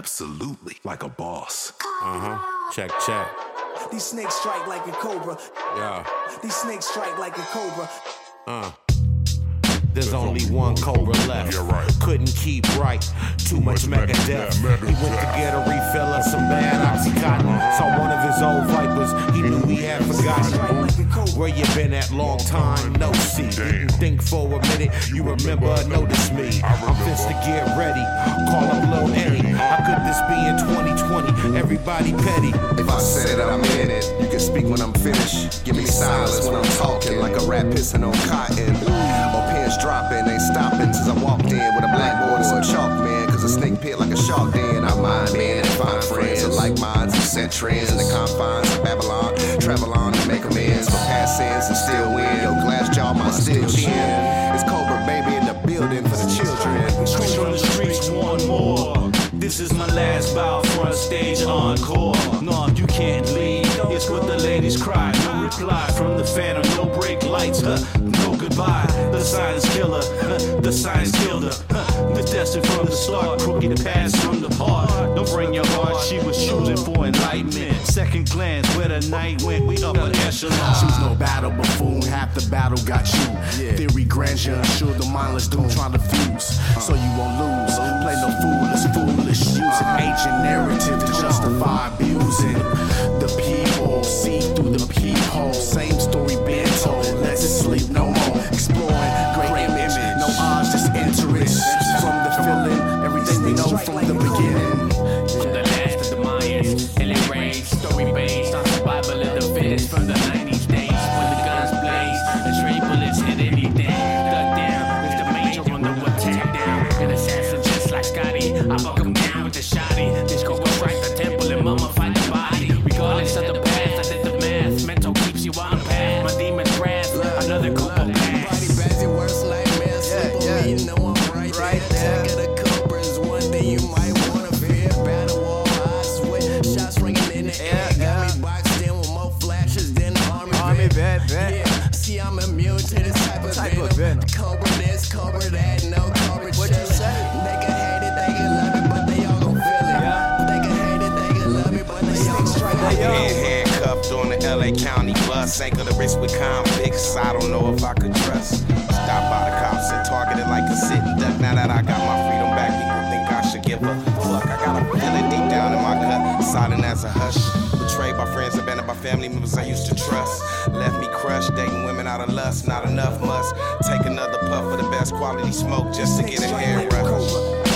absolutely like a boss. Uh huh. Check, check. These snakes strike like a cobra. Yeah. These snakes strike like a cobra. Uh. There's only one Cobra left. Yeah, right. Couldn't keep right. Too much mega death. Yeah, He went to get a refill of some bad oxycontin. Saw one of his old vipers. He knew he had forgotten. like a cobra. Where you been at long time? No see. Didn't think for a minute. You remember, notice me. I'm fist to get ready. Call up Lil Eddie. How could this be in 2020? Everybody petty. If I said it, I'm in it. You can speak when I'm finished. Give me silence when I'm talking, like a rat pissing on cotton. Or pins dropping, ain't stopping since I walked in with a blackboard and some chalk, man. Cause a snake pit like a shark den. I mind, man, and find friends and like minds and set trends in the confines of Babylon. Travel on to make amends for past sins and still win. Yo, glass jaw, my still chin. It's Cobra, baby, in the building for the children. Street on the streets, one more. This is my last bout, front stage encore. No, you can't leave. It's what the ladies cry. No reply from the phantom, no brake lights, huh? No goodbye. The science killer, huh? the science killed her. Huh? The destined from the start, crooked pass Second glance, where the night went, we up an echelon. Choose no battle, buffoon. Half the battle got you. Theory grandeur, sure the mindless doom trying to fuse. Uh-huh. So you won't lose. Play no fool, it's foolish. an uh-huh. ancient narrative to justify abusing the people. See through the peephole. Same story been told. Let's sleep no more. Exploring Yeah, see I'm immune to this type of Type venom. of venom. Cobra this, cobra that, no cobra What you say? They can hate it, they can love it, but they all gon' feel it. Yeah. They can hate it, they can love it, but they all gon' Hey, yo. Head handcuffed on the LA County bus. Anchor the wrist with convicts. I don't know if I could trust. Stop by the cops and targeted like a sitting duck. Now that I got my freedom back, people think I should give a fuck. I got a feeling deep down in my gut, silent as a hush. Family members I used to trust. Left me crushed, dating women out of lust. Not enough must take another puff of the best quality smoke just to get a hair rush.